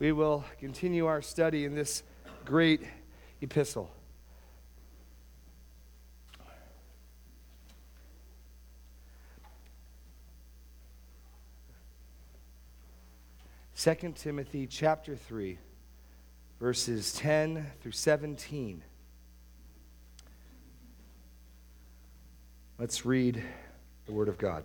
we will continue our study in this great epistle. Second Timothy chapter 3 verses 10 through 17. Let's read the word of God.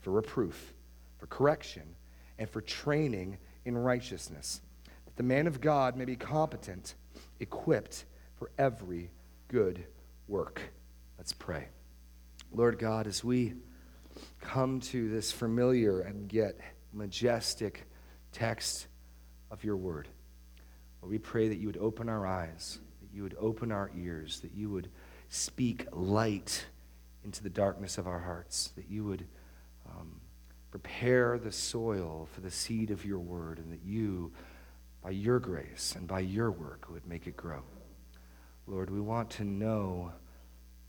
for reproof, for correction, and for training in righteousness, that the man of God may be competent, equipped for every good work. Let's pray. Lord God, as we come to this familiar and yet majestic text of your word, Lord, we pray that you would open our eyes, that you would open our ears, that you would speak light into the darkness of our hearts, that you would um, prepare the soil for the seed of your word, and that you, by your grace and by your work, would make it grow. Lord, we want to know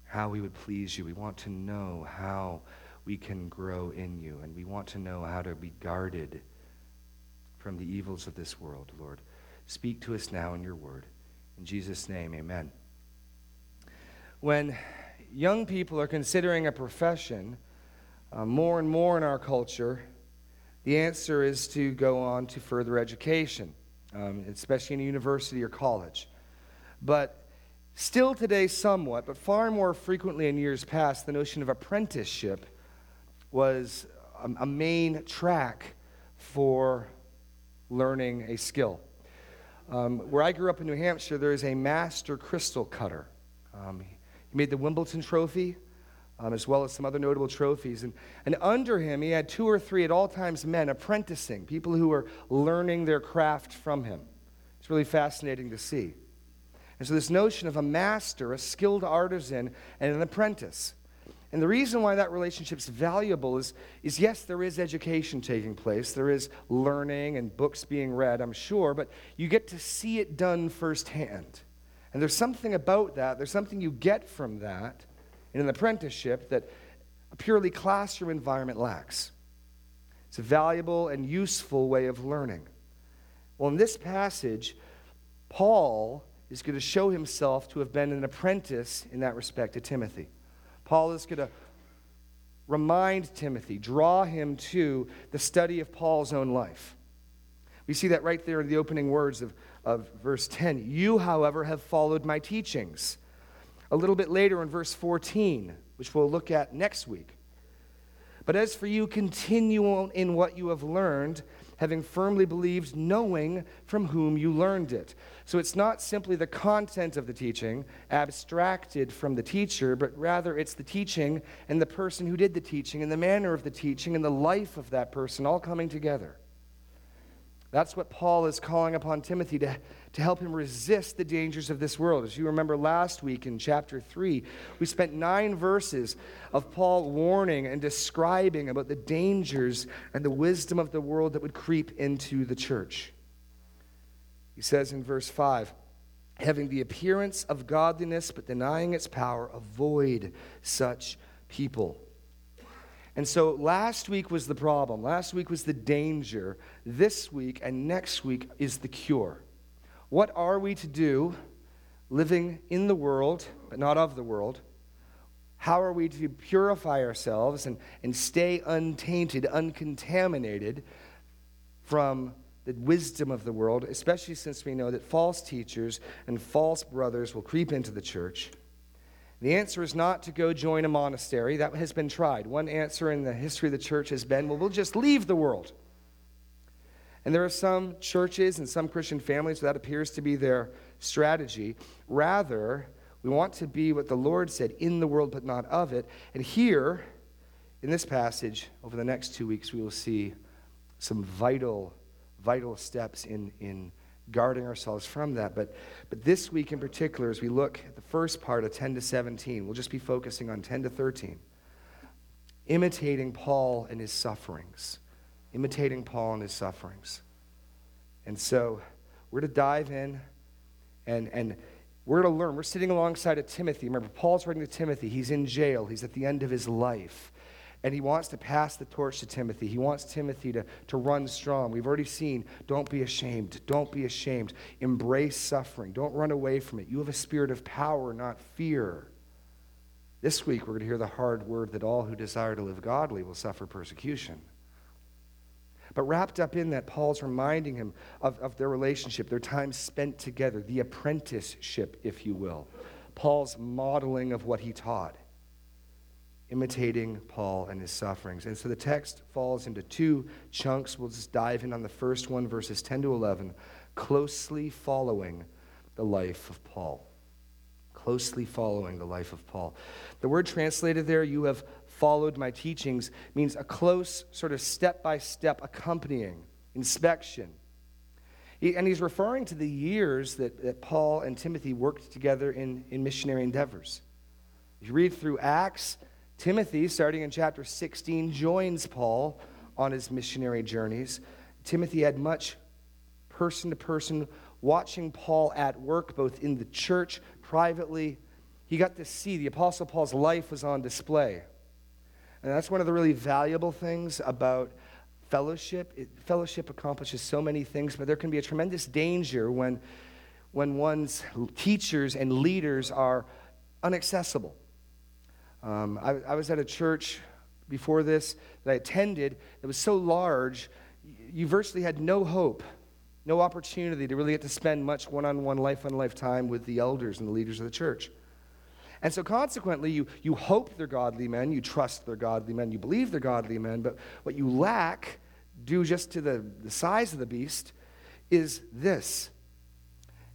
how we would please you. We want to know how we can grow in you, and we want to know how to be guarded from the evils of this world, Lord. Speak to us now in your word. In Jesus' name, amen. When young people are considering a profession, uh, more and more in our culture, the answer is to go on to further education, um, especially in a university or college. But still today, somewhat, but far more frequently in years past, the notion of apprenticeship was a, a main track for learning a skill. Um, where I grew up in New Hampshire, there is a master crystal cutter. Um, he made the Wimbledon Trophy um, as well as some other notable trophies. And, and under him, he had two or three at all times men apprenticing, people who were learning their craft from him. It's really fascinating to see. And so, this notion of a master, a skilled artisan, and an apprentice. And the reason why that relationship is valuable is, is yes, there is education taking place, there is learning and books being read, I'm sure, but you get to see it done firsthand. And there's something about that, there's something you get from that in an apprenticeship that a purely classroom environment lacks. It's a valuable and useful way of learning. Well, in this passage, Paul is going to show himself to have been an apprentice in that respect to Timothy. Paul is going to remind Timothy, draw him to the study of Paul's own life. We see that right there in the opening words of, of verse 10. You, however, have followed my teachings a little bit later in verse 14, which we'll look at next week. But as for you, continue in what you have learned, having firmly believed, knowing from whom you learned it. So it's not simply the content of the teaching abstracted from the teacher, but rather it's the teaching and the person who did the teaching and the manner of the teaching and the life of that person all coming together. That's what Paul is calling upon Timothy to, to help him resist the dangers of this world. As you remember last week in chapter 3, we spent nine verses of Paul warning and describing about the dangers and the wisdom of the world that would creep into the church. He says in verse 5 having the appearance of godliness but denying its power, avoid such people. And so last week was the problem. Last week was the danger. This week and next week is the cure. What are we to do living in the world, but not of the world? How are we to purify ourselves and, and stay untainted, uncontaminated from the wisdom of the world, especially since we know that false teachers and false brothers will creep into the church? The answer is not to go join a monastery. That has been tried. One answer in the history of the church has been, well, we'll just leave the world. And there are some churches and some Christian families that appears to be their strategy. Rather, we want to be what the Lord said, in the world but not of it. And here, in this passage, over the next two weeks, we will see some vital, vital steps in, in guarding ourselves from that. But, but this week in particular, as we look at the first part of 10 to 17, we'll just be focusing on 10 to 13. Imitating Paul and his sufferings. Imitating Paul and his sufferings. And so we're to dive in and, and we're to learn. We're sitting alongside of Timothy. Remember, Paul's writing to Timothy. He's in jail, he's at the end of his life. And he wants to pass the torch to Timothy. He wants Timothy to, to run strong. We've already seen don't be ashamed. Don't be ashamed. Embrace suffering. Don't run away from it. You have a spirit of power, not fear. This week, we're going to hear the hard word that all who desire to live godly will suffer persecution. But wrapped up in that, Paul's reminding him of, of their relationship, their time spent together, the apprenticeship, if you will. Paul's modeling of what he taught, imitating Paul and his sufferings. And so the text falls into two chunks. We'll just dive in on the first one, verses 10 to 11, closely following the life of Paul. Closely following the life of Paul. The word translated there, you have followed my teachings means a close, sort of step by step accompanying, inspection. He, and he's referring to the years that, that Paul and Timothy worked together in, in missionary endeavors. If you read through Acts, Timothy, starting in chapter 16, joins Paul on his missionary journeys. Timothy had much person to person watching Paul at work, both in the church, privately. He got to see the Apostle Paul's life was on display. And that's one of the really valuable things about fellowship. It, fellowship accomplishes so many things, but there can be a tremendous danger when, when one's teachers and leaders are inaccessible. Um, I, I was at a church before this that I attended that was so large, you virtually had no hope, no opportunity to really get to spend much one on one, life on life time with the elders and the leaders of the church. And so, consequently, you, you hope they're godly men, you trust they're godly men, you believe they're godly men, but what you lack, due just to the, the size of the beast, is this.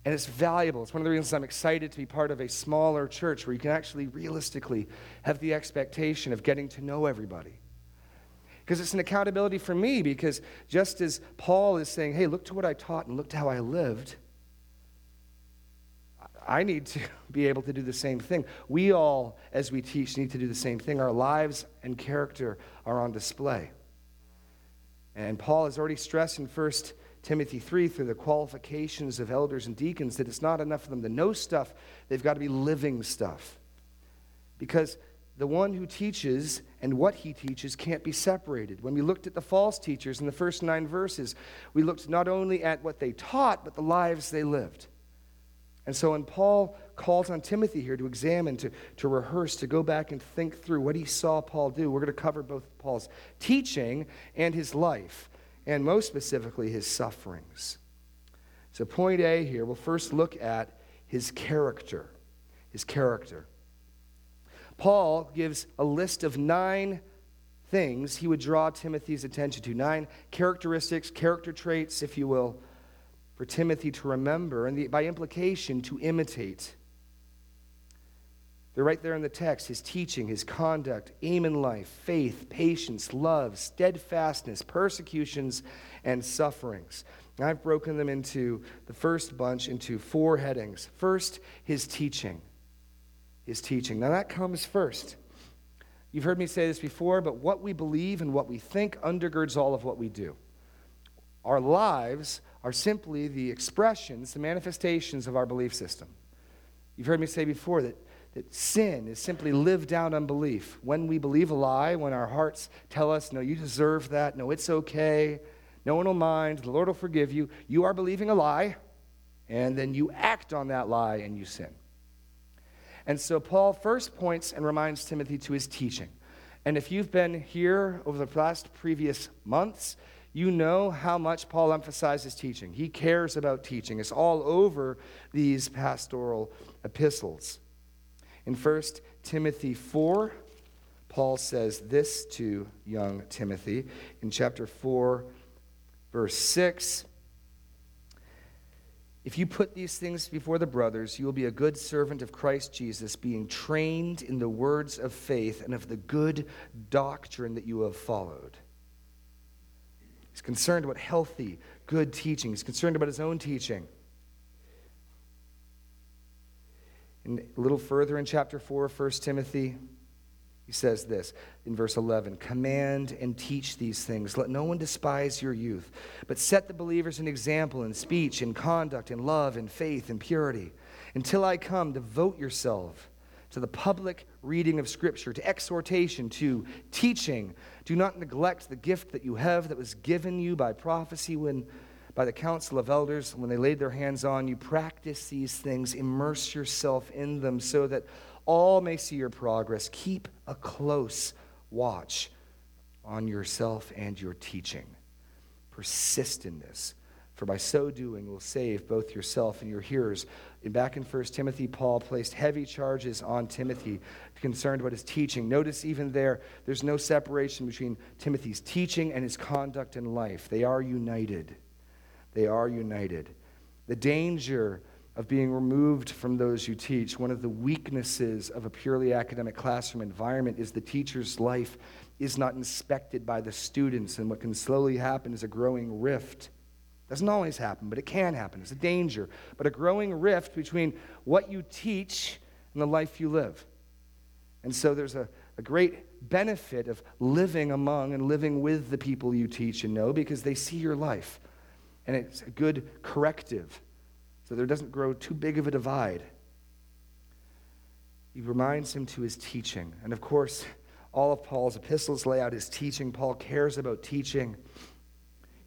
And it's valuable. It's one of the reasons I'm excited to be part of a smaller church where you can actually realistically have the expectation of getting to know everybody. Because it's an accountability for me, because just as Paul is saying, hey, look to what I taught and look to how I lived, I need to be able to do the same thing. We all, as we teach, need to do the same thing. Our lives and character are on display. And Paul has already stressed in 1 Timothy 3 through the qualifications of elders and deacons that it's not enough for them to know stuff, they've got to be living stuff. Because the one who teaches and what he teaches can't be separated. When we looked at the false teachers in the first nine verses, we looked not only at what they taught, but the lives they lived. And so when Paul calls on Timothy here to examine, to, to rehearse, to go back and think through what he saw Paul do, we're going to cover both Paul's teaching and his life, and most specifically, his sufferings. So, point A here, we'll first look at his character. His character. Paul gives a list of nine things he would draw Timothy's attention to, nine characteristics, character traits, if you will, for Timothy to remember and the, by implication to imitate. They're right there in the text his teaching, his conduct, aim in life, faith, patience, love, steadfastness, persecutions, and sufferings. And I've broken them into the first bunch into four headings. First, his teaching. His teaching. Now, that comes first. You've heard me say this before, but what we believe and what we think undergirds all of what we do. Our lives are simply the expressions, the manifestations of our belief system. You've heard me say before that, that sin is simply lived out unbelief. When we believe a lie, when our hearts tell us, no, you deserve that, no, it's okay, no one will mind, the Lord will forgive you, you are believing a lie, and then you act on that lie and you sin. And so Paul first points and reminds Timothy to his teaching. And if you've been here over the past previous months, you know how much Paul emphasizes teaching. He cares about teaching. It's all over these pastoral epistles. In 1 Timothy 4, Paul says this to young Timothy. In chapter 4, verse 6, if you put these things before the brothers, you will be a good servant of Christ Jesus, being trained in the words of faith and of the good doctrine that you have followed. He's concerned about healthy, good teaching. He's concerned about his own teaching. And a little further in chapter 4 of 1 Timothy, he says this in verse 11 Command and teach these things. Let no one despise your youth, but set the believers an example in speech, in conduct, in love, in faith, in purity. Until I come, devote yourself to the public reading of Scripture, to exhortation, to teaching. Do not neglect the gift that you have that was given you by prophecy when by the council of elders when they laid their hands on you. Practice these things, immerse yourself in them so that all may see your progress. Keep a close watch on yourself and your teaching. Persist in this for by so doing will save both yourself and your hearers. And back in 1 Timothy, Paul placed heavy charges on Timothy concerned about his teaching. Notice even there, there's no separation between Timothy's teaching and his conduct in life. They are united. They are united. The danger of being removed from those you teach, one of the weaknesses of a purely academic classroom environment is the teacher's life is not inspected by the students, and what can slowly happen is a growing rift doesn't always happen, but it can happen. It's a danger. But a growing rift between what you teach and the life you live. And so there's a, a great benefit of living among and living with the people you teach and know because they see your life. And it's a good corrective so there doesn't grow too big of a divide. He reminds him to his teaching. And of course, all of Paul's epistles lay out his teaching. Paul cares about teaching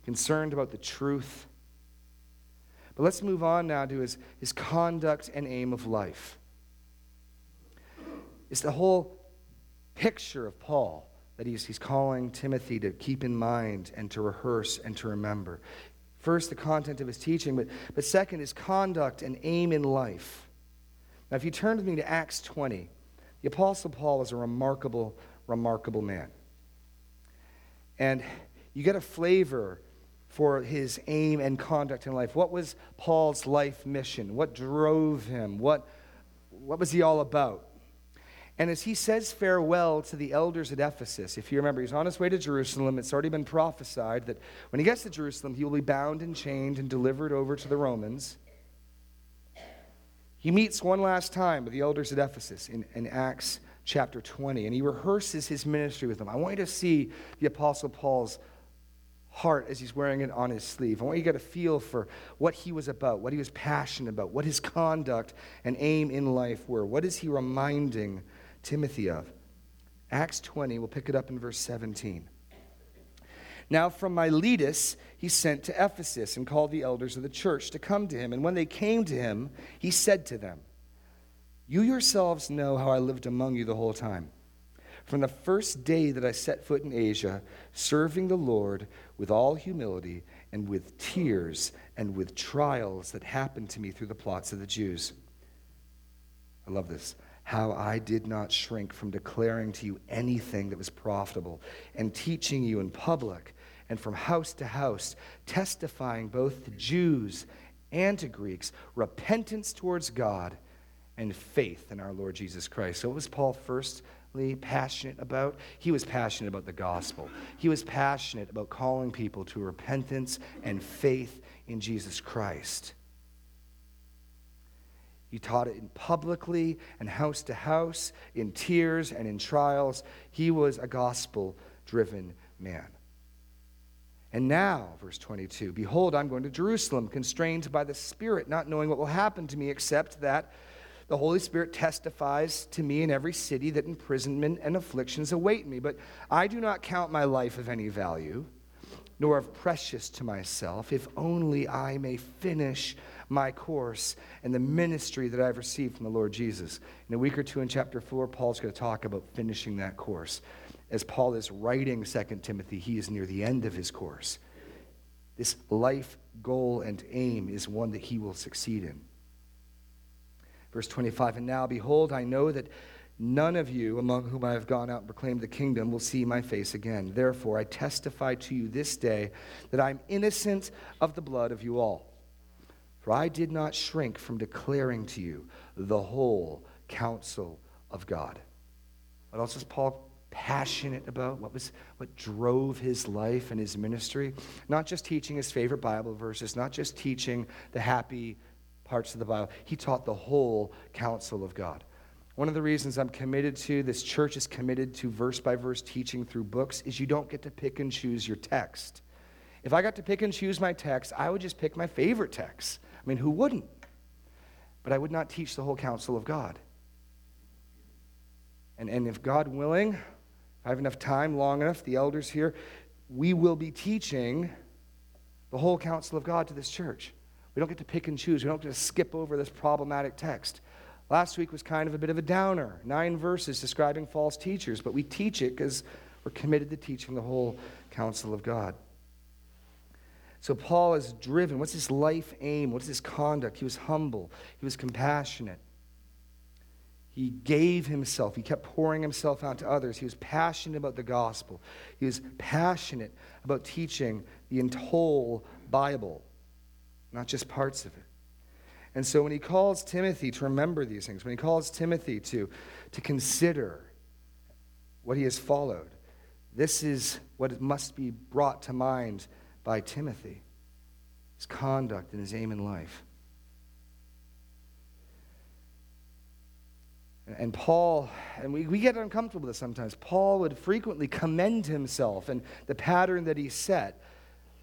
concerned about the truth. But let's move on now to his, his conduct and aim of life. It's the whole picture of Paul that he's, he's calling Timothy to keep in mind and to rehearse and to remember. First, the content of his teaching, but, but second, his conduct and aim in life. Now, if you turn with me to Acts 20, the Apostle Paul was a remarkable, remarkable man. And you get a flavor for his aim and conduct in life. What was Paul's life mission? What drove him? What, what was he all about? And as he says farewell to the elders at Ephesus, if you remember, he's on his way to Jerusalem. It's already been prophesied that when he gets to Jerusalem, he will be bound and chained and delivered over to the Romans. He meets one last time with the elders at Ephesus in, in Acts chapter 20, and he rehearses his ministry with them. I want you to see the Apostle Paul's heart as he's wearing it on his sleeve. I want you to get a feel for what he was about, what he was passionate about, what his conduct and aim in life were. What is he reminding Timothy of? Acts 20, we'll pick it up in verse 17. Now, from Miletus, he sent to Ephesus and called the elders of the church to come to him. And when they came to him, he said to them, You yourselves know how I lived among you the whole time from the first day that I set foot in Asia, serving the Lord with all humility and with tears and with trials that happened to me through the plots of the Jews. I love this. How I did not shrink from declaring to you anything that was profitable and teaching you in public and from house to house, testifying both to Jews and to Greeks repentance towards God and faith in our Lord Jesus Christ. So, what was Paul firstly passionate about? He was passionate about the gospel. He was passionate about calling people to repentance and faith in Jesus Christ. He taught it publicly and house to house, in tears and in trials. He was a gospel driven man. And now, verse 22 Behold, I'm going to Jerusalem, constrained by the Spirit, not knowing what will happen to me, except that the Holy Spirit testifies to me in every city that imprisonment and afflictions await me. But I do not count my life of any value, nor of precious to myself, if only I may finish my course and the ministry that I've received from the Lord Jesus. In a week or two in chapter 4, Paul's going to talk about finishing that course. As Paul is writing 2 Timothy, he is near the end of his course. This life goal and aim is one that he will succeed in. Verse 25, and now behold, I know that none of you among whom I have gone out and proclaimed the kingdom will see my face again. Therefore, I testify to you this day that I'm innocent of the blood of you all. For I did not shrink from declaring to you the whole counsel of God. What else is Paul passionate about? What was what drove his life and his ministry? Not just teaching his favorite Bible verses, not just teaching the happy parts of the Bible. He taught the whole counsel of God. One of the reasons I'm committed to, this church is committed to verse by verse teaching through books, is you don't get to pick and choose your text. If I got to pick and choose my text, I would just pick my favorite text. I mean, who wouldn't? But I would not teach the whole counsel of God. And, and if God willing, if I have enough time, long enough, the elders here, we will be teaching the whole counsel of God to this church. We don't get to pick and choose. We don't get to skip over this problematic text. Last week was kind of a bit of a downer nine verses describing false teachers, but we teach it because we're committed to teaching the whole counsel of God. So Paul is driven. What's his life aim? What's his conduct? He was humble, he was compassionate. He gave himself. He kept pouring himself out to others. He was passionate about the gospel. He was passionate about teaching the whole Bible not just parts of it. And so when he calls Timothy to remember these things, when he calls Timothy to, to consider what he has followed, this is what must be brought to mind by Timothy his conduct and his aim in life. And Paul, and we, we get uncomfortable with this sometimes, Paul would frequently commend himself and the pattern that he set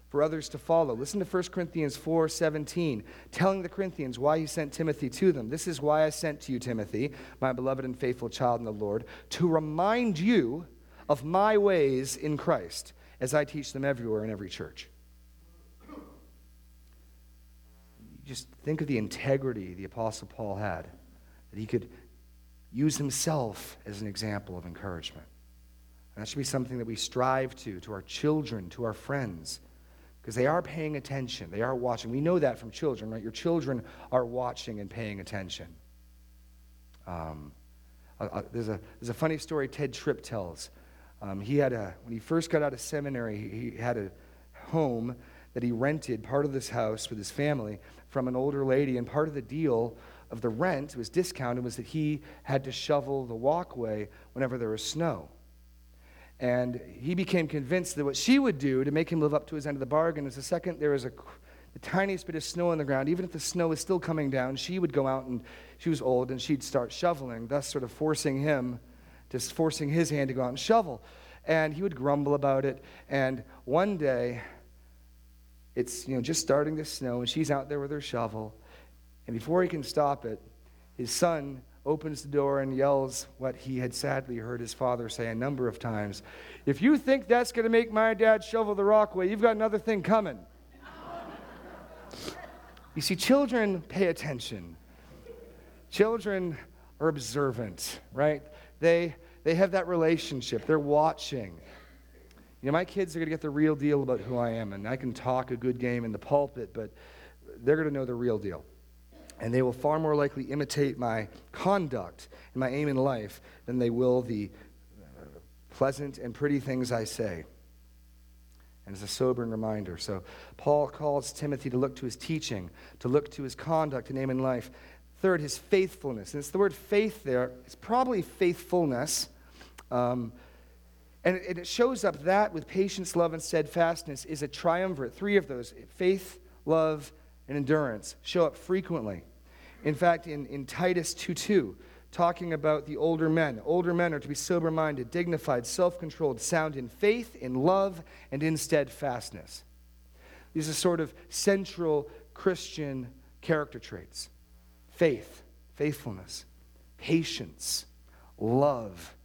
for others to follow. Listen to 1 Corinthians 4 17, telling the Corinthians why he sent Timothy to them. This is why I sent to you, Timothy, my beloved and faithful child in the Lord, to remind you of my ways in Christ as I teach them everywhere in every church. Just think of the integrity the Apostle Paul had, that he could use himself as an example of encouragement. And that should be something that we strive to, to our children, to our friends because they are paying attention. They are watching. We know that from children, right? Your children are watching and paying attention. Um, uh, uh, there's, a, there's a funny story Tedd Tripp tells. Um, he had a, when he first got out of seminary, he, he had a home that he rented, part of this house with his family, from an older lady. And part of the deal of the rent was discounted was that he had to shovel the walkway whenever there was snow. And he became convinced that what she would do to make him live up to his end of the bargain is the second there was a, the tiniest bit of snow on the ground, even if the snow is still coming down, she would go out and she was old and she'd start shoveling, thus sort of forcing him, just forcing his hand to go out and shovel. And he would grumble about it. And one day, it's you know just starting to snow, and she's out there with her shovel. And before he can stop it, his son opens the door and yells what he had sadly heard his father say a number of times If you think that's going to make my dad shovel the rock away, you've got another thing coming. you see, children pay attention, children are observant, right? They, they have that relationship, they're watching. You know, my kids are going to get the real deal about who I am, and I can talk a good game in the pulpit, but they're going to know the real deal and they will far more likely imitate my conduct and my aim in life than they will the uh, pleasant and pretty things I say. And it's a sobering reminder. So, Paul calls Timothy to look to his teaching, to look to his conduct and aim in life. Third, his faithfulness. And it's the word faith there. It's probably faithfulness. Um, and it, shows up that with patience, love, and steadfastness is a triumvirate. Three of those faith, love, and endurance show up frequently. In fact, in, in Titus 2:2, talking about the older men, older men are to be sober minded, dignified, self controlled, sound in faith, in love, and in steadfastness. These are sort of central Christian character traits faith, faithfulness, patience, love,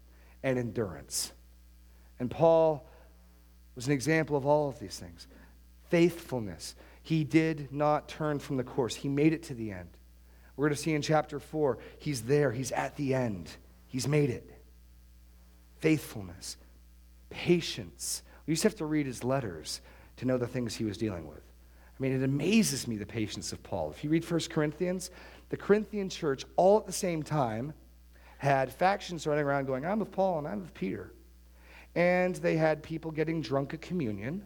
and endurance. And Paul was an example of all of these things faithfulness. He did not turn from the course, he made it to the end. We're going to see in chapter 4, he's there, he's at the end, he's made it. Faithfulness, patience. We just have to read his letters to know the things he was dealing with. I mean, it amazes me the patience of Paul. If you read 1 Corinthians, the Corinthian church, all at the same time, had factions running around going, I'm with Paul and I'm with Peter. And they had people getting drunk at communion,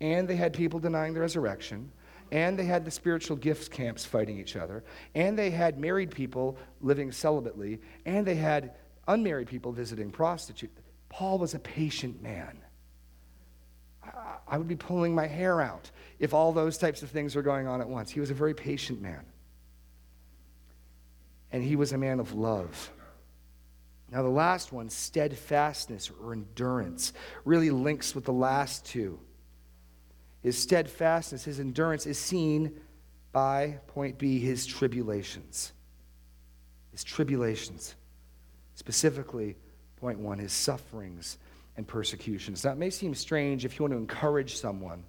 and they had people denying the resurrection, and they had the spiritual gifts camps fighting each other, and they had married people living celibately, and they had unmarried people visiting prostitutes. Paul was a patient man. I would be pulling my hair out if all those types of things were going on at once. He was a very patient man. And he was a man of love. Now, the last one, steadfastness or endurance, really links with the last two. His steadfastness, his endurance is seen by, point B, his tribulations. His tribulations. Specifically, point one, his sufferings and persecutions. Now, it may seem strange if you want to encourage someone.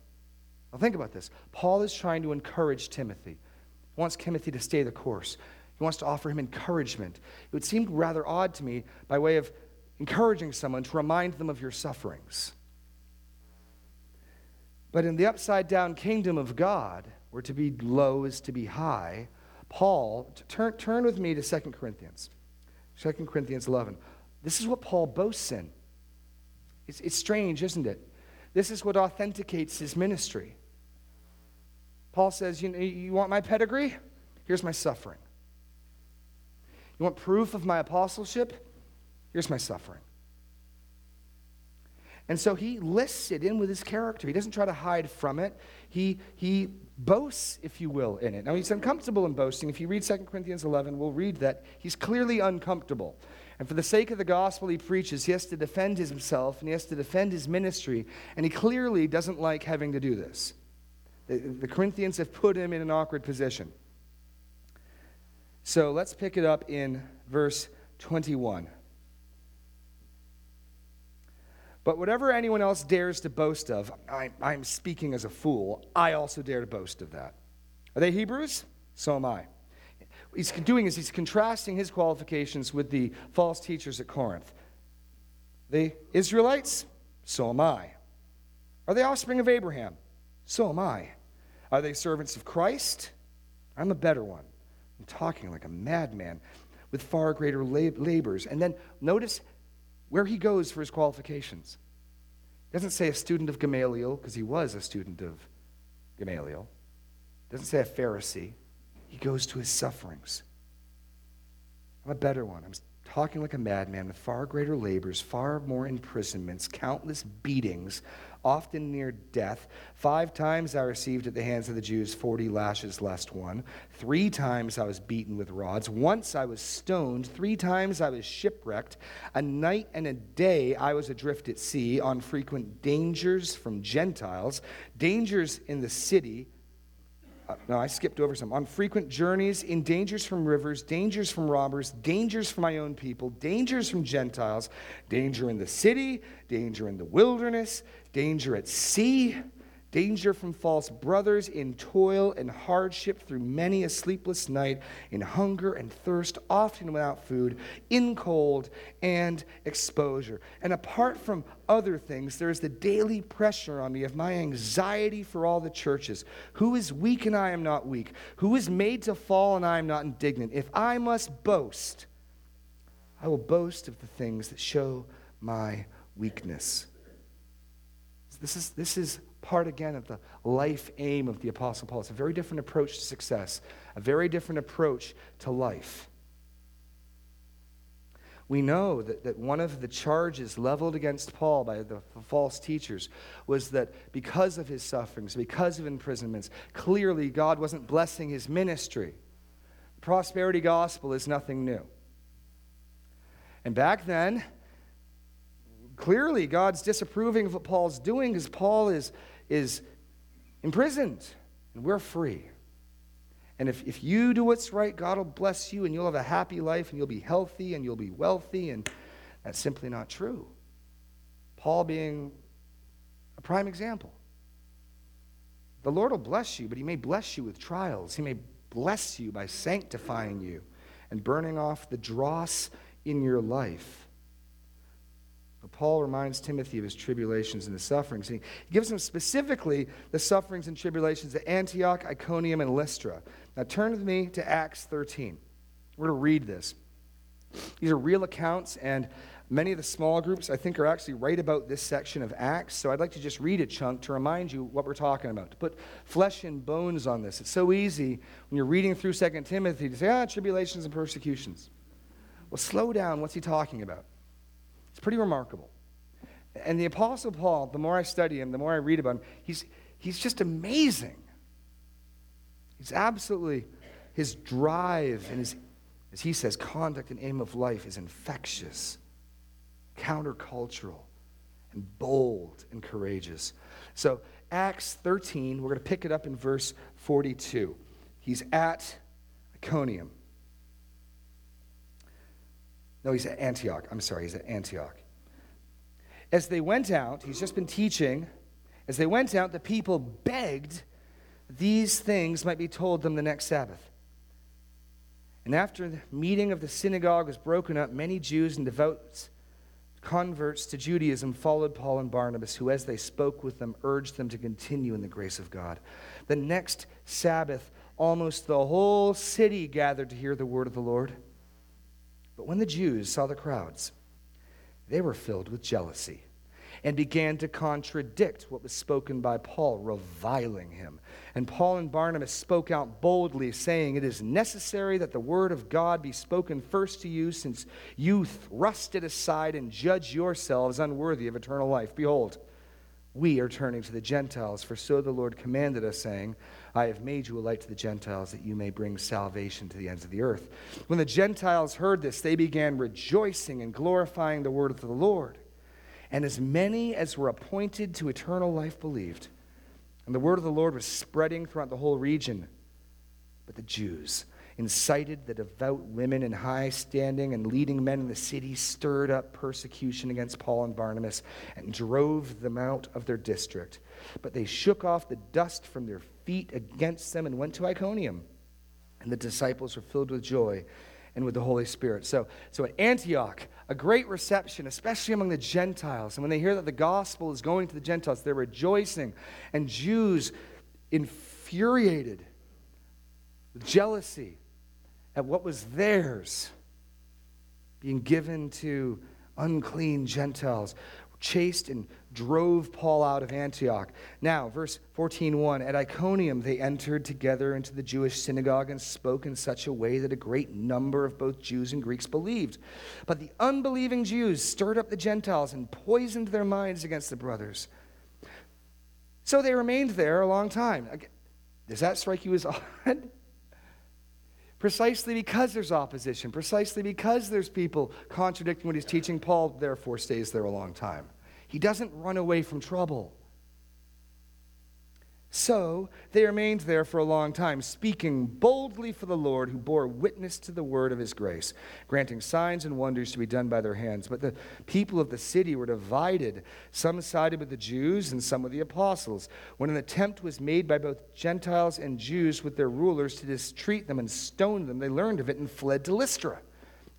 Now, think about this. Paul is trying to encourage Timothy, he wants Timothy to stay the course. He wants to offer him encouragement. It would seem rather odd to me, by way of encouraging someone, to remind them of your sufferings. But in the upside down kingdom of God, where to be low is to be high, Paul, turn, turn with me to 2 Corinthians. 2 Corinthians 11. This is what Paul boasts in. It's, it's strange, isn't it? This is what authenticates his ministry. Paul says, you, you want my pedigree? Here's my suffering. You want proof of my apostleship? Here's my suffering. And so he lists it in with his character. He doesn't try to hide from it. He, he boasts, if you will, in it. Now, he's uncomfortable in boasting. If you read 2 Corinthians 11, we'll read that he's clearly uncomfortable. And for the sake of the gospel he preaches, he has to defend himself and he has to defend his ministry. And he clearly doesn't like having to do this. The, the Corinthians have put him in an awkward position. So let's pick it up in verse 21. But whatever anyone else dares to boast of, I, I'm speaking as a fool. I also dare to boast of that. Are they Hebrews? So am I. What he's doing is he's contrasting his qualifications with the false teachers at Corinth. The Israelites? So am I. Are they offspring of Abraham? So am I. Are they servants of Christ? I'm a better one. I'm talking like a madman with far greater lab- labors. And then notice where he goes for his qualifications. Doesn't say a student of Gamaliel, because he was a student of Gamaliel. Doesn't say a Pharisee. He goes to his sufferings. I'm a better one. I'm talking like a madman with far greater labors, far more imprisonments, countless beatings, often near death. Five times I received at the hands of the Jews 40 lashes less one. Three times I was beaten with rods. Once I was stoned. Three times I was shipwrecked. A night and a day I was adrift at sea on frequent dangers from Gentiles, dangers in the city uh, no, I skipped over some. On frequent journeys, in dangers from rivers, dangers from robbers, dangers from my own people, dangers from Gentiles, danger in the city, danger in the wilderness, danger at sea, danger from false brothers, in toil and hardship through many a sleepless night, in hunger and thirst, often without food, in cold and exposure. And apart from other things, there is the daily pressure on me of my anxiety for all the churches. Who is weak and I am not weak? Who is made to fall and I am not indignant? If I must boast, I will boast of the things that show my weakness. This is, this is part again of the life aim of the Apostle Paul. It's a very different approach to success, a very different approach to life. We know that, that one of the charges leveled against Paul by the false teachers was that because of his sufferings, because of imprisonments, clearly God wasn't blessing his ministry. The prosperity gospel is nothing new. And back then, clearly God's disapproving of what Paul's doing because Paul is, is imprisoned and we're free. And if, if you do what's right, God will bless you and you'll have a happy life and you'll be healthy and you'll be wealthy. And that's simply not true. Paul being a prime example. The Lord will bless you, but he may bless you with trials. He may bless you by sanctifying you and burning off the dross in your life. But Paul reminds Timothy of his tribulations and his sufferings. He gives him specifically the sufferings and tribulations at Antioch, Iconium, and Lystra. Now turn with me to Acts 13. We're going to read this. These are real accounts, and many of the small groups, I think, are actually right about this section of Acts. So I'd like to just read a chunk to remind you what we're talking about, to put flesh and bones on this. It's so easy when you're reading through 2 Timothy to say, ah, tribulations and persecutions. Well, slow down. What's he talking about? It's pretty remarkable. And the Apostle Paul, the more I study him, the more I read about him, he's, he's just amazing. He's absolutely, his drive and his as he says, conduct and aim of life is infectious, countercultural, and bold and courageous. So, Acts 13, we're going to pick it up in verse 42. He's at Iconium. No, he's at Antioch. I'm sorry, he's at Antioch. As they went out, he's just been teaching. As they went out, the people begged these things might be told them the next Sabbath. And after the meeting of the synagogue was broken up, many Jews and devout converts to Judaism followed Paul and Barnabas, who, as they spoke with them, urged them to continue in the grace of God. The next Sabbath, almost the whole city gathered to hear the word of the Lord. But when the Jews saw the crowds, they were filled with jealousy and began to contradict what was spoken by Paul, reviling him. And Paul and Barnabas spoke out boldly, saying, It is necessary that the word of God be spoken first to you, since you thrust it aside and judge yourselves unworthy of eternal life. Behold, we are turning to the Gentiles, for so the Lord commanded us, saying, I have made you a light to the Gentiles, that you may bring salvation to the ends of the earth. When the Gentiles heard this, they began rejoicing and glorifying the word of the Lord and as many as were appointed to eternal life believed. And the word of the Lord was spreading throughout the whole region. But the Jews incited the devout women in high standing and leading men in the city, stirred up persecution against Paul and Barnabas, and drove them out of their district. But they shook off the dust from their feet against them and went to Iconium. And the disciples were filled with joy and with the Holy Spirit. So, so at Antioch, a great reception, especially among the Gentiles. And when they hear that the gospel is going to the Gentiles, they're rejoicing. And Jews infuriated with jealousy at what was theirs being given to unclean Gentiles chased and drove Paul out of Antioch. Now, verse 14:1, at Iconium they entered together into the Jewish synagogue and spoke in such a way that a great number of both Jews and Greeks believed. But the unbelieving Jews stirred up the Gentiles and poisoned their minds against the brothers. So they remained there a long time. Does that strike you as odd? Precisely because there's opposition, precisely because there's people contradicting what he's teaching, Paul therefore stays there a long time. He doesn't run away from trouble. So they remained there for a long time, speaking boldly for the Lord, who bore witness to the word of his grace, granting signs and wonders to be done by their hands. But the people of the city were divided. Some sided with the Jews and some with the apostles. When an attempt was made by both Gentiles and Jews with their rulers to mistreat them and stone them, they learned of it and fled to Lystra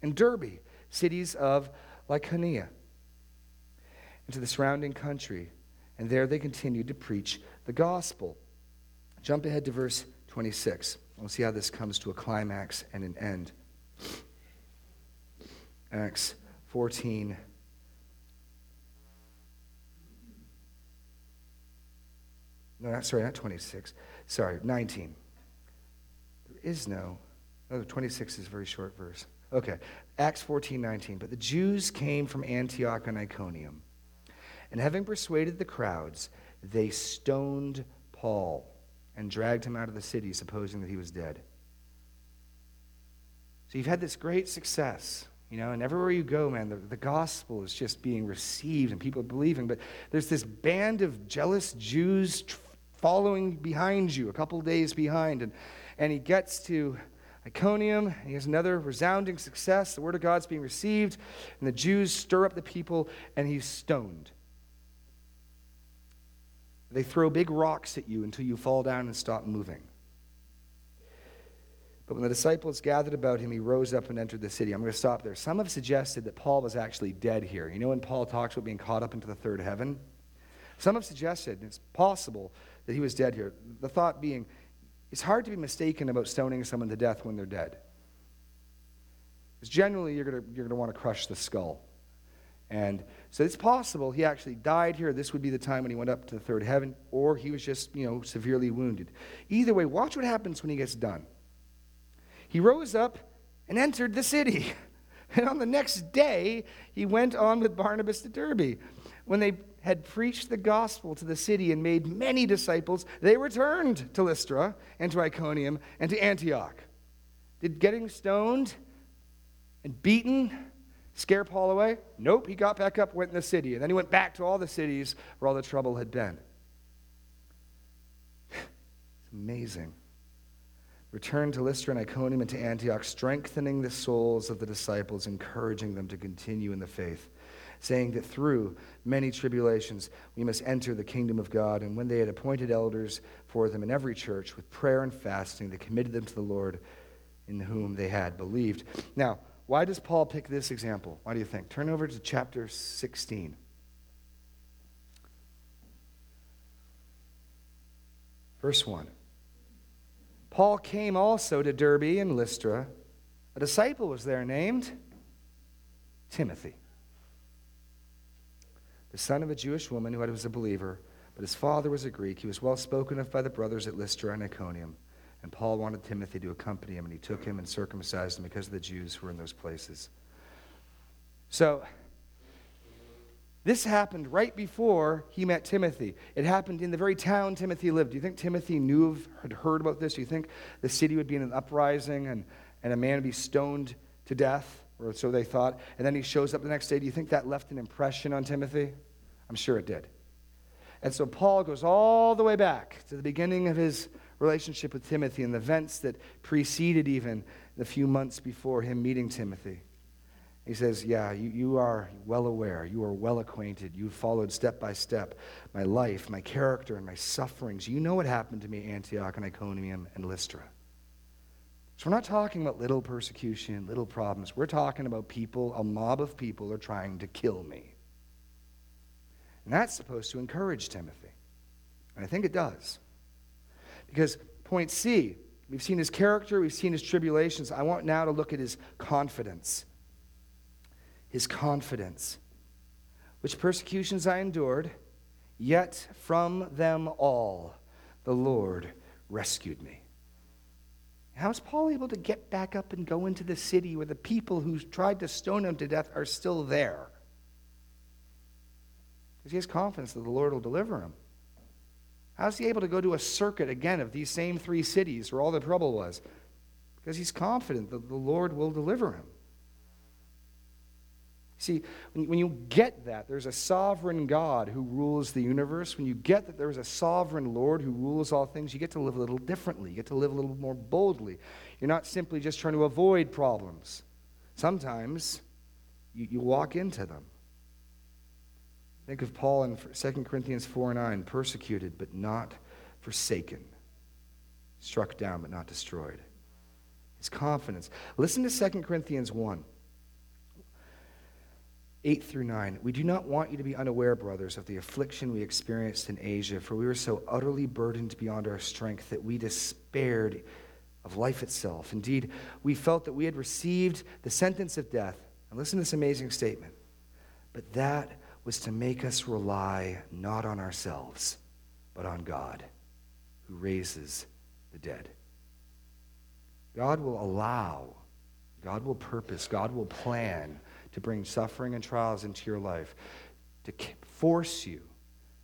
and Derbe, cities of Lycaonia, into the surrounding country. And there they continued to preach the gospel. Jump ahead to verse 26. We'll see how this comes to a climax and an end. Acts 14. No, not, sorry, not 26. Sorry, 19. There is no. No, 26 is a very short verse. Okay. Acts 14, 19. But the Jews came from Antioch and Iconium. And having persuaded the crowds, they stoned Paul and dragged him out of the city, supposing that he was dead. So you've had this great success, you know, and everywhere you go, man, the, the gospel is just being received and people are believing. But there's this band of jealous Jews following behind you, a couple days behind. And, and he gets to Iconium. He has another resounding success. The word of God's being received, and the Jews stir up the people, and he's stoned. They throw big rocks at you until you fall down and stop moving. But when the disciples gathered about him, he rose up and entered the city. I'm going to stop there. Some have suggested that Paul was actually dead here. You know when Paul talks about being caught up into the third heaven? Some have suggested, it's possible, that he was dead here. The thought being, it's hard to be mistaken about stoning someone to death when they're dead. Because generally, you're going you're to want to crush the skull. And so it's possible he actually died here. This would be the time when he went up to the third heaven, or he was just, you know, severely wounded. Either way, watch what happens when he gets done. He rose up and entered the city. And on the next day, he went on with Barnabas to Derbe. When they had preached the gospel to the city and made many disciples, they returned to Lystra and to Iconium and to Antioch. Did getting stoned and beaten scare Paul away? Nope, he got back up, went in the city, and then he went back to all the cities where all the trouble had been. it's amazing returned to Lystra and Iconium and to Antioch, strengthening the souls of the disciples, encouraging them to continue in the faith, saying that through many tribulations we must enter the kingdom of God. And when they had appointed elders for them in every church, with prayer and fasting, they committed them to the Lord in whom they had believed. Now, why does Paul pick this example? Why do you think? Turn over to chapter 16. Verse 1. Paul came also to Derbe and Lystra. A disciple was there named Timothy, the son of a Jewish woman who was a believer, but his father was a Greek. He was well spoken of by the brothers at Lystra and Iconium. And Paul wanted Timothy to accompany him, and he took him and circumcised him because of the Jews who were in those places. So, this happened right before he met Timothy. It happened in the very town Timothy lived. Do you think Timothy knew of, had heard about this? Do you think the city would be in an uprising and, and a man would be stoned to death? Or so they thought. And then he shows up the next day. Do you think that left an impression on Timothy? I'm sure it did. And so Paul goes all the way back to the beginning of his relationship with Timothy and the events that preceded even the few months before him meeting Timothy. He says, Yeah, you, you are well aware. You are well acquainted. You've followed step by step my life, my character, and my sufferings. You know what happened to me Antioch and Iconium and Lystra. So we're not talking about little persecution, little problems. We're talking about people, a mob of people are trying to kill me. And that's supposed to encourage Timothy. And I think it does. Because point C, we've seen his character, we've seen his tribulations. I want now to look at his confidence his confidence. Which persecutions I endured, yet from them all the Lord rescued me. How is Paul able to get back up and go into the city where the people who tried to stone him to death are still there? Because he has confidence that the Lord will deliver him. How is he able to go to a circuit again of these same three cities where all the trouble was? Because he's confident that the Lord will deliver him. See, when you get that, there's a sovereign God who rules the universe. When you get that there's a sovereign Lord who rules all things, you get to live a little differently. You get to live a little more boldly. You're not simply just trying to avoid problems. Sometimes you, you walk into them. Think of Paul in 2 Corinthians 4 9 persecuted but not forsaken, struck down but not destroyed. His confidence. Listen to 2 Corinthians 1. 8 through 9. We do not want you to be unaware, brothers, of the affliction we experienced in Asia, for we were so utterly burdened beyond our strength that we despaired of life itself. Indeed, we felt that we had received the sentence of death. And listen to this amazing statement. But that was to make us rely not on ourselves, but on God, who raises the dead. God will allow, God will purpose, God will plan to bring suffering and trials into your life, to force you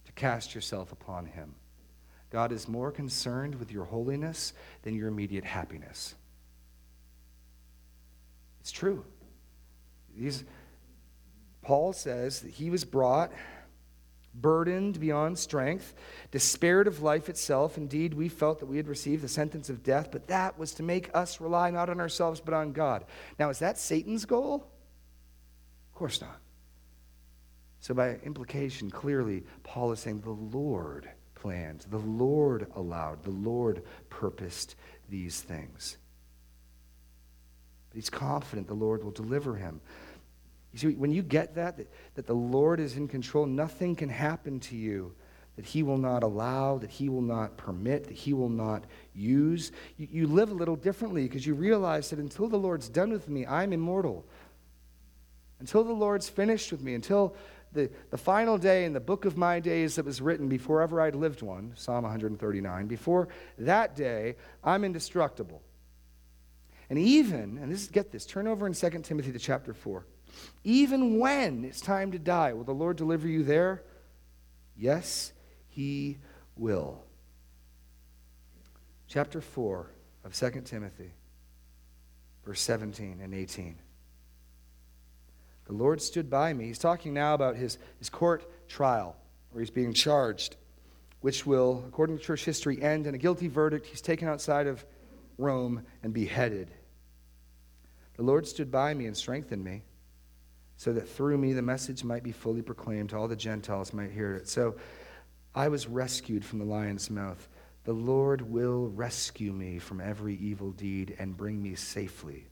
to cast yourself upon Him. God is more concerned with your holiness than your immediate happiness. It's true. These, Paul says that he was brought burdened beyond strength, despaired of life itself. Indeed, we felt that we had received the sentence of death, but that was to make us rely not on ourselves but on God. Now, is that Satan's goal? Of course not. So, by implication, clearly, Paul is saying the Lord planned. The Lord allowed, the Lord purposed these things. But he's confident the Lord will deliver him. You see, when you get that, that, that the Lord is in control, nothing can happen to you that he will not allow, that he will not permit, that he will not use. You, you live a little differently because you realize that until the Lord's done with me, I'm immortal. Until the Lord's finished with me, until the, the final day in the book of my days that was written before ever I'd lived one, Psalm 139, before that day, I'm indestructible. And even, and this get this, turn over in 2 Timothy to chapter 4. Even when it's time to die, will the Lord deliver you there? Yes, he will. Chapter 4 of 2 Timothy, verse 17 and 18. The Lord stood by me. He's talking now about his, his court trial, where he's being charged, which will, according to church history, end in a guilty verdict. He's taken outside of Rome and beheaded. The Lord stood by me and strengthened me, so that through me the message might be fully proclaimed, all the Gentiles might hear it. So I was rescued from the lion's mouth. The Lord will rescue me from every evil deed and bring me safely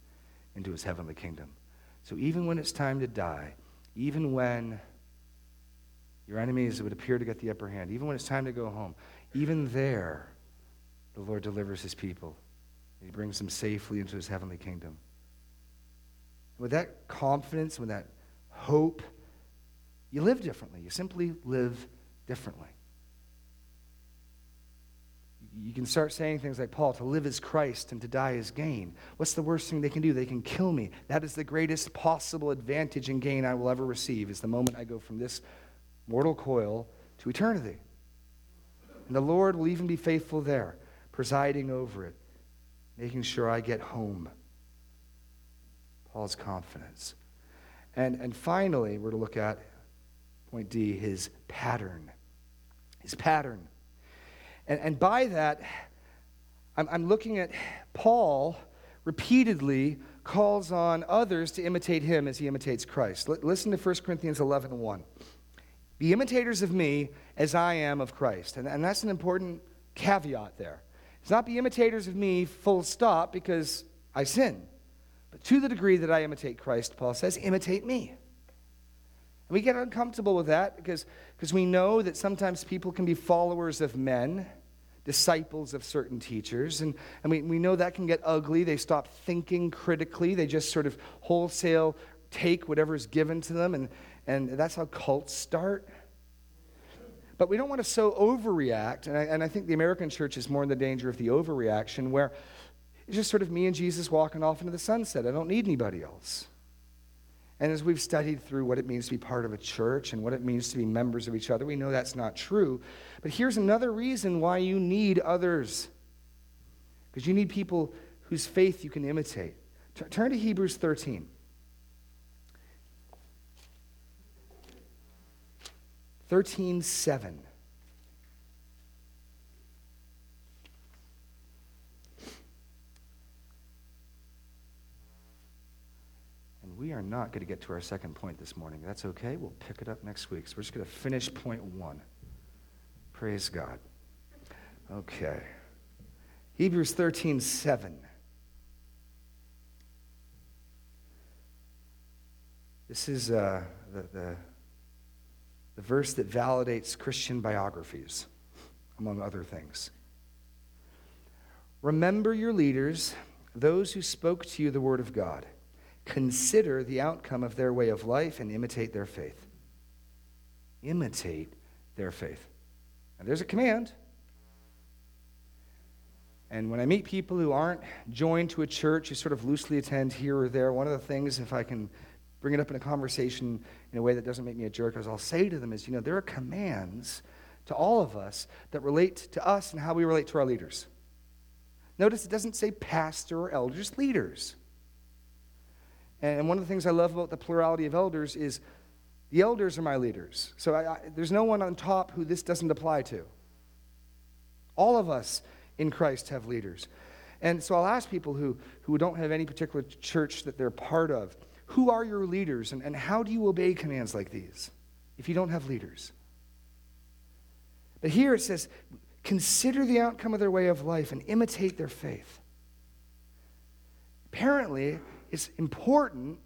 into his heavenly kingdom. So even when it's time to die, even when your enemies would appear to get the upper hand, even when it's time to go home, even there, the Lord delivers his people. He brings them safely into his heavenly kingdom. With that confidence, with that hope, you live differently. You simply live differently you can start saying things like Paul, to live is Christ and to die is gain. What's the worst thing they can do? They can kill me. That is the greatest possible advantage and gain I will ever receive, is the moment I go from this mortal coil to eternity. And the Lord will even be faithful there, presiding over it, making sure I get home. Paul's confidence. And, and finally, we're to look at point D, his pattern. His pattern. And, and by that, I'm, I'm looking at Paul repeatedly calls on others to imitate him as he imitates Christ. L- listen to 1 Corinthians 11 1. Be imitators of me as I am of Christ. And, and that's an important caveat there. It's not be imitators of me, full stop, because I sin. But to the degree that I imitate Christ, Paul says, imitate me. And we get uncomfortable with that because, because we know that sometimes people can be followers of men, disciples of certain teachers. And, and we, we know that can get ugly. They stop thinking critically, they just sort of wholesale take whatever is given to them. And, and that's how cults start. But we don't want to so overreact. And I, and I think the American church is more in the danger of the overreaction where it's just sort of me and Jesus walking off into the sunset. I don't need anybody else. And as we've studied through what it means to be part of a church and what it means to be members of each other, we know that's not true. But here's another reason why you need others because you need people whose faith you can imitate. Turn to Hebrews 13. Thirteen seven. We are not going to get to our second point this morning. That's okay. We'll pick it up next week. So we're just going to finish point one. Praise God. Okay. Hebrews 13 7. This is uh, the, the, the verse that validates Christian biographies, among other things. Remember your leaders, those who spoke to you the word of God consider the outcome of their way of life and imitate their faith. Imitate their faith. And there's a command. And when I meet people who aren't joined to a church, who sort of loosely attend here or there, one of the things, if I can bring it up in a conversation in a way that doesn't make me a jerk, as I'll say to them is, you know, there are commands to all of us that relate to us and how we relate to our leaders. Notice it doesn't say pastor or elders, leaders. And one of the things I love about the plurality of elders is the elders are my leaders. So I, I, there's no one on top who this doesn't apply to. All of us in Christ have leaders. And so I'll ask people who, who don't have any particular church that they're part of who are your leaders and, and how do you obey commands like these if you don't have leaders? But here it says, consider the outcome of their way of life and imitate their faith. Apparently, it's important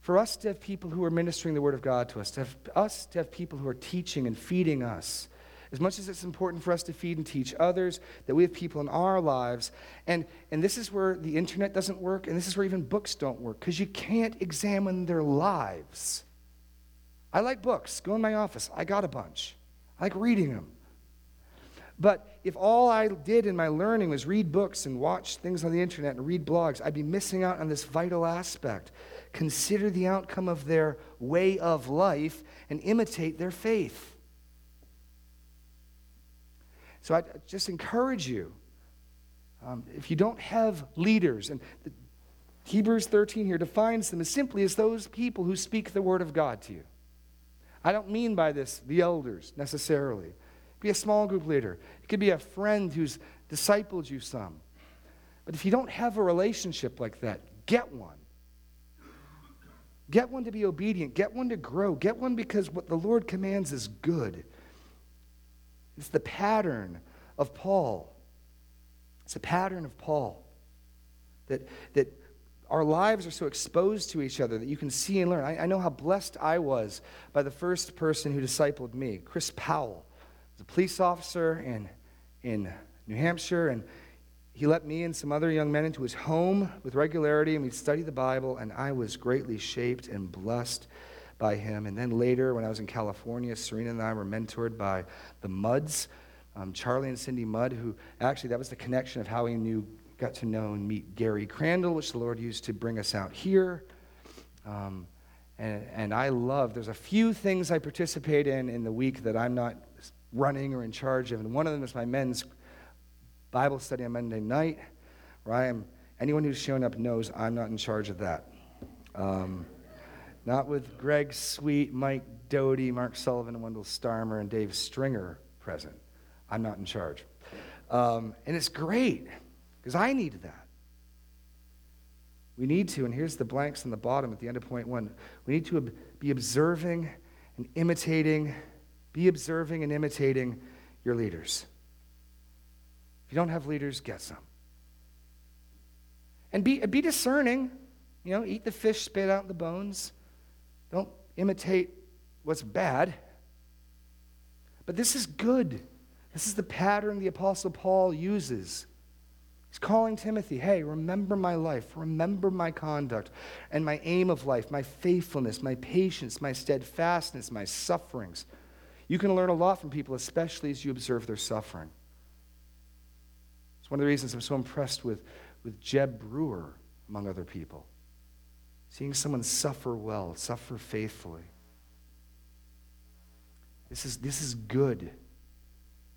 for us to have people who are ministering the Word of God to us, to have us to have people who are teaching and feeding us. As much as it's important for us to feed and teach others, that we have people in our lives. And, and this is where the internet doesn't work, and this is where even books don't work, because you can't examine their lives. I like books. Go in my office. I got a bunch. I like reading them. But if all I did in my learning was read books and watch things on the internet and read blogs, I'd be missing out on this vital aspect. Consider the outcome of their way of life and imitate their faith. So I just encourage you um, if you don't have leaders, and Hebrews 13 here defines them as simply as those people who speak the word of God to you. I don't mean by this the elders necessarily be a small group leader. It could be a friend who's discipled you some. But if you don't have a relationship like that, get one. Get one to be obedient. Get one to grow. Get one because what the Lord commands is good. It's the pattern of Paul. It's a pattern of Paul. That, that our lives are so exposed to each other that you can see and learn. I, I know how blessed I was by the first person who discipled me, Chris Powell a police officer in, in New Hampshire, and he let me and some other young men into his home with regularity, and we'd study the Bible, and I was greatly shaped and blessed by him. And then later, when I was in California, Serena and I were mentored by the Mudds, um, Charlie and Cindy Mudd, who actually, that was the connection of how we knew, got to know and meet Gary Crandall, which the Lord used to bring us out here. Um, and, and I love, there's a few things I participate in in the week that I'm not running or in charge of. And one of them is my men's Bible study on Monday night, where I am, anyone who's shown up knows I'm not in charge of that. Um, not with Greg Sweet, Mike Doty, Mark Sullivan, Wendell Starmer, and Dave Stringer present. I'm not in charge. Um, and it's great because I needed that. We need to, and here's the blanks on the bottom at the end of point one. We need to be observing and imitating be observing and imitating your leaders. If you don't have leaders, get some. And be, be discerning. You know, eat the fish, spit out the bones. Don't imitate what's bad. But this is good. This is the pattern the Apostle Paul uses. He's calling Timothy, hey, remember my life, remember my conduct, and my aim of life, my faithfulness, my patience, my steadfastness, my sufferings. You can learn a lot from people, especially as you observe their suffering. It's one of the reasons I'm so impressed with, with Jeb Brewer, among other people. Seeing someone suffer well, suffer faithfully. This is, this is good.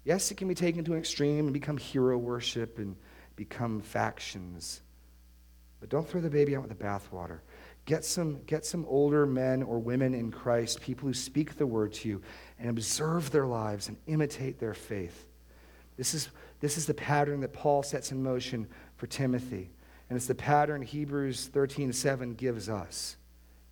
Yes, it can be taken to an extreme and become hero worship and become factions. But don't throw the baby out with the bathwater. Get some, get some older men or women in Christ, people who speak the word to you, and observe their lives and imitate their faith. This is, this is the pattern that Paul sets in motion for Timothy. And it's the pattern Hebrews 13 7 gives us.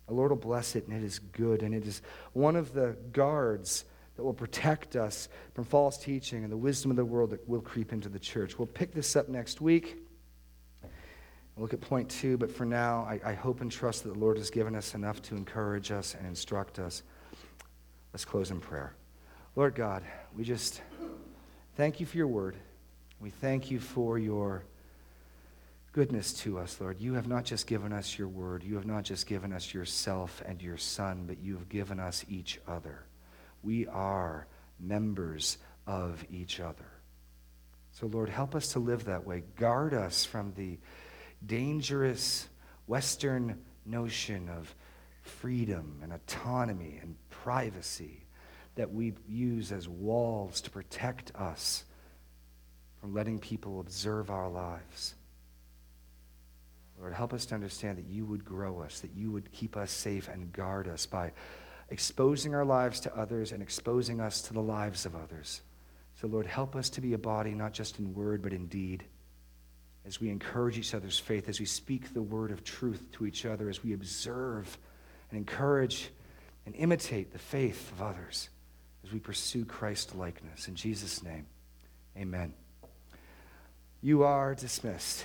The Lord will bless it, and it is good. And it is one of the guards that will protect us from false teaching and the wisdom of the world that will creep into the church. We'll pick this up next week. We'll look at point two, but for now, I, I hope and trust that the Lord has given us enough to encourage us and instruct us. Let's close in prayer. Lord God, we just thank you for your word. We thank you for your goodness to us, Lord. You have not just given us your word, you have not just given us yourself and your son, but you have given us each other. We are members of each other. So, Lord, help us to live that way. Guard us from the dangerous Western notion of freedom and autonomy and privacy that we use as walls to protect us from letting people observe our lives. Lord, help us to understand that you would grow us, that you would keep us safe and guard us by exposing our lives to others and exposing us to the lives of others. So, Lord, help us to be a body not just in word but in deed as we encourage each other's faith, as we speak the word of truth to each other, as we observe and encourage and imitate the faith of others, as we pursue Christ likeness. In Jesus' name, amen. You are dismissed.